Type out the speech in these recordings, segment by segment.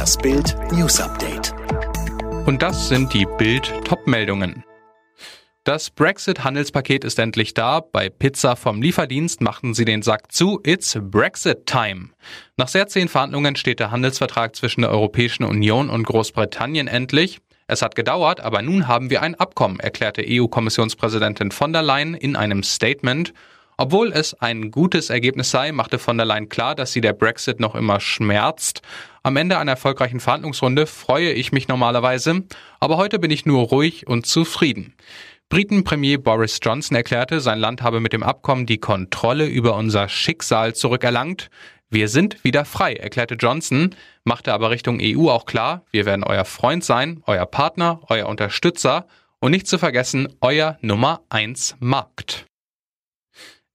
Das Bild News Update. Und das sind die Bild Topmeldungen. Das Brexit-Handelspaket ist endlich da. Bei Pizza vom Lieferdienst machten sie den Sack zu. It's Brexit Time. Nach sehr zehn Verhandlungen steht der Handelsvertrag zwischen der Europäischen Union und Großbritannien endlich. Es hat gedauert, aber nun haben wir ein Abkommen, erklärte EU-Kommissionspräsidentin von der Leyen in einem Statement. Obwohl es ein gutes Ergebnis sei, machte von der Leyen klar, dass sie der Brexit noch immer schmerzt. Am Ende einer erfolgreichen Verhandlungsrunde freue ich mich normalerweise, aber heute bin ich nur ruhig und zufrieden. Briten-Premier Boris Johnson erklärte, sein Land habe mit dem Abkommen die Kontrolle über unser Schicksal zurückerlangt. Wir sind wieder frei, erklärte Johnson, machte aber Richtung EU auch klar, wir werden euer Freund sein, euer Partner, euer Unterstützer und nicht zu vergessen, euer Nummer 1 Markt.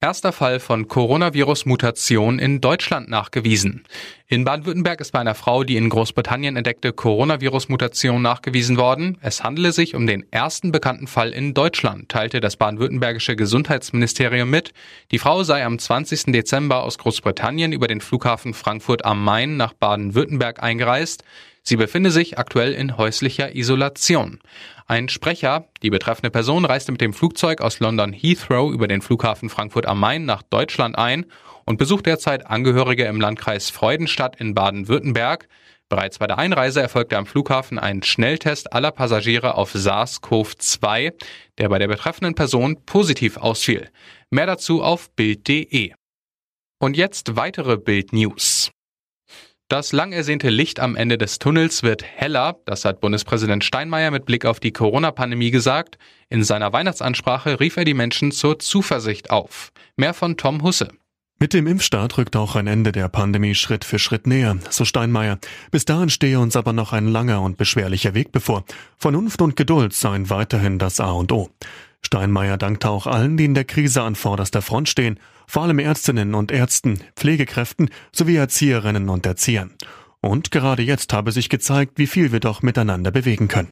Erster Fall von Coronavirus-Mutation in Deutschland nachgewiesen. In Baden-Württemberg ist bei einer Frau die in Großbritannien entdeckte Coronavirus-Mutation nachgewiesen worden. Es handele sich um den ersten bekannten Fall in Deutschland, teilte das baden-württembergische Gesundheitsministerium mit. Die Frau sei am 20. Dezember aus Großbritannien über den Flughafen Frankfurt am Main nach Baden-Württemberg eingereist. Sie befinde sich aktuell in häuslicher Isolation. Ein Sprecher, die betreffende Person reiste mit dem Flugzeug aus London Heathrow über den Flughafen Frankfurt am Main nach Deutschland ein und besucht derzeit Angehörige im Landkreis Freudenstadt in Baden-Württemberg. Bereits bei der Einreise erfolgte am Flughafen ein Schnelltest aller Passagiere auf SARS-CoV-2, der bei der betreffenden Person positiv ausfiel. Mehr dazu auf Bild.de. Und jetzt weitere Bild News. Das lang ersehnte Licht am Ende des Tunnels wird heller, das hat Bundespräsident Steinmeier mit Blick auf die Corona-Pandemie gesagt. In seiner Weihnachtsansprache rief er die Menschen zur Zuversicht auf. Mehr von Tom Husse. Mit dem Impfstart rückt auch ein Ende der Pandemie Schritt für Schritt näher, so Steinmeier. Bis dahin stehe uns aber noch ein langer und beschwerlicher Weg bevor. Vernunft und Geduld seien weiterhin das A und O. Steinmeier dankte auch allen, die in der Krise an vorderster Front stehen, vor allem Ärztinnen und Ärzten, Pflegekräften sowie Erzieherinnen und Erziehern. Und gerade jetzt habe sich gezeigt, wie viel wir doch miteinander bewegen können.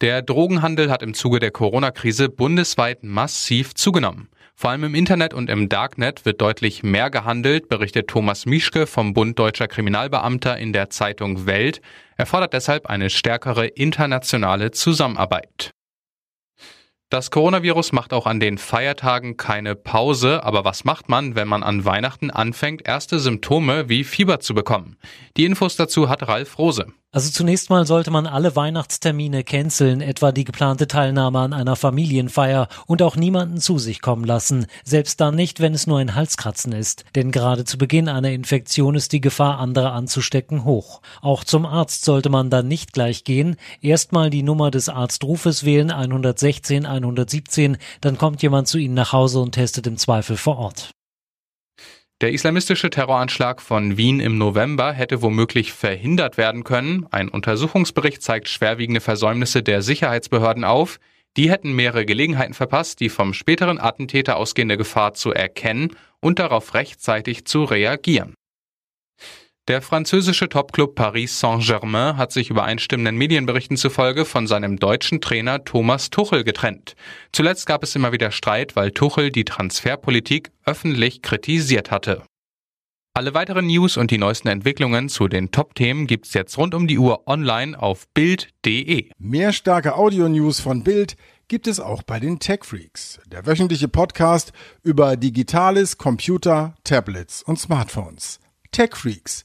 Der Drogenhandel hat im Zuge der Corona-Krise bundesweit massiv zugenommen. Vor allem im Internet und im Darknet wird deutlich mehr gehandelt, berichtet Thomas Mischke vom Bund Deutscher Kriminalbeamter in der Zeitung Welt. Er fordert deshalb eine stärkere internationale Zusammenarbeit. Das Coronavirus macht auch an den Feiertagen keine Pause, aber was macht man, wenn man an Weihnachten anfängt, erste Symptome wie Fieber zu bekommen? Die Infos dazu hat Ralf Rose. Also zunächst mal sollte man alle Weihnachtstermine canceln, etwa die geplante Teilnahme an einer Familienfeier und auch niemanden zu sich kommen lassen, selbst dann nicht, wenn es nur ein Halskratzen ist, denn gerade zu Beginn einer Infektion ist die Gefahr, andere anzustecken, hoch. Auch zum Arzt sollte man dann nicht gleich gehen, erstmal die Nummer des Arztrufes wählen 116 117, dann kommt jemand zu Ihnen nach Hause und testet im Zweifel vor Ort. Der islamistische Terroranschlag von Wien im November hätte womöglich verhindert werden können. Ein Untersuchungsbericht zeigt schwerwiegende Versäumnisse der Sicherheitsbehörden auf. Die hätten mehrere Gelegenheiten verpasst, die vom späteren Attentäter ausgehende Gefahr zu erkennen und darauf rechtzeitig zu reagieren. Der französische Topclub Paris Saint-Germain hat sich übereinstimmenden Medienberichten zufolge von seinem deutschen Trainer Thomas Tuchel getrennt. Zuletzt gab es immer wieder Streit, weil Tuchel die Transferpolitik öffentlich kritisiert hatte. Alle weiteren News und die neuesten Entwicklungen zu den Top-Themen gibt's jetzt rund um die Uhr online auf Bild.de. Mehr starke Audio-News von Bild gibt es auch bei den Tech Freaks, der wöchentliche Podcast über Digitales, Computer, Tablets und Smartphones. Tech Freaks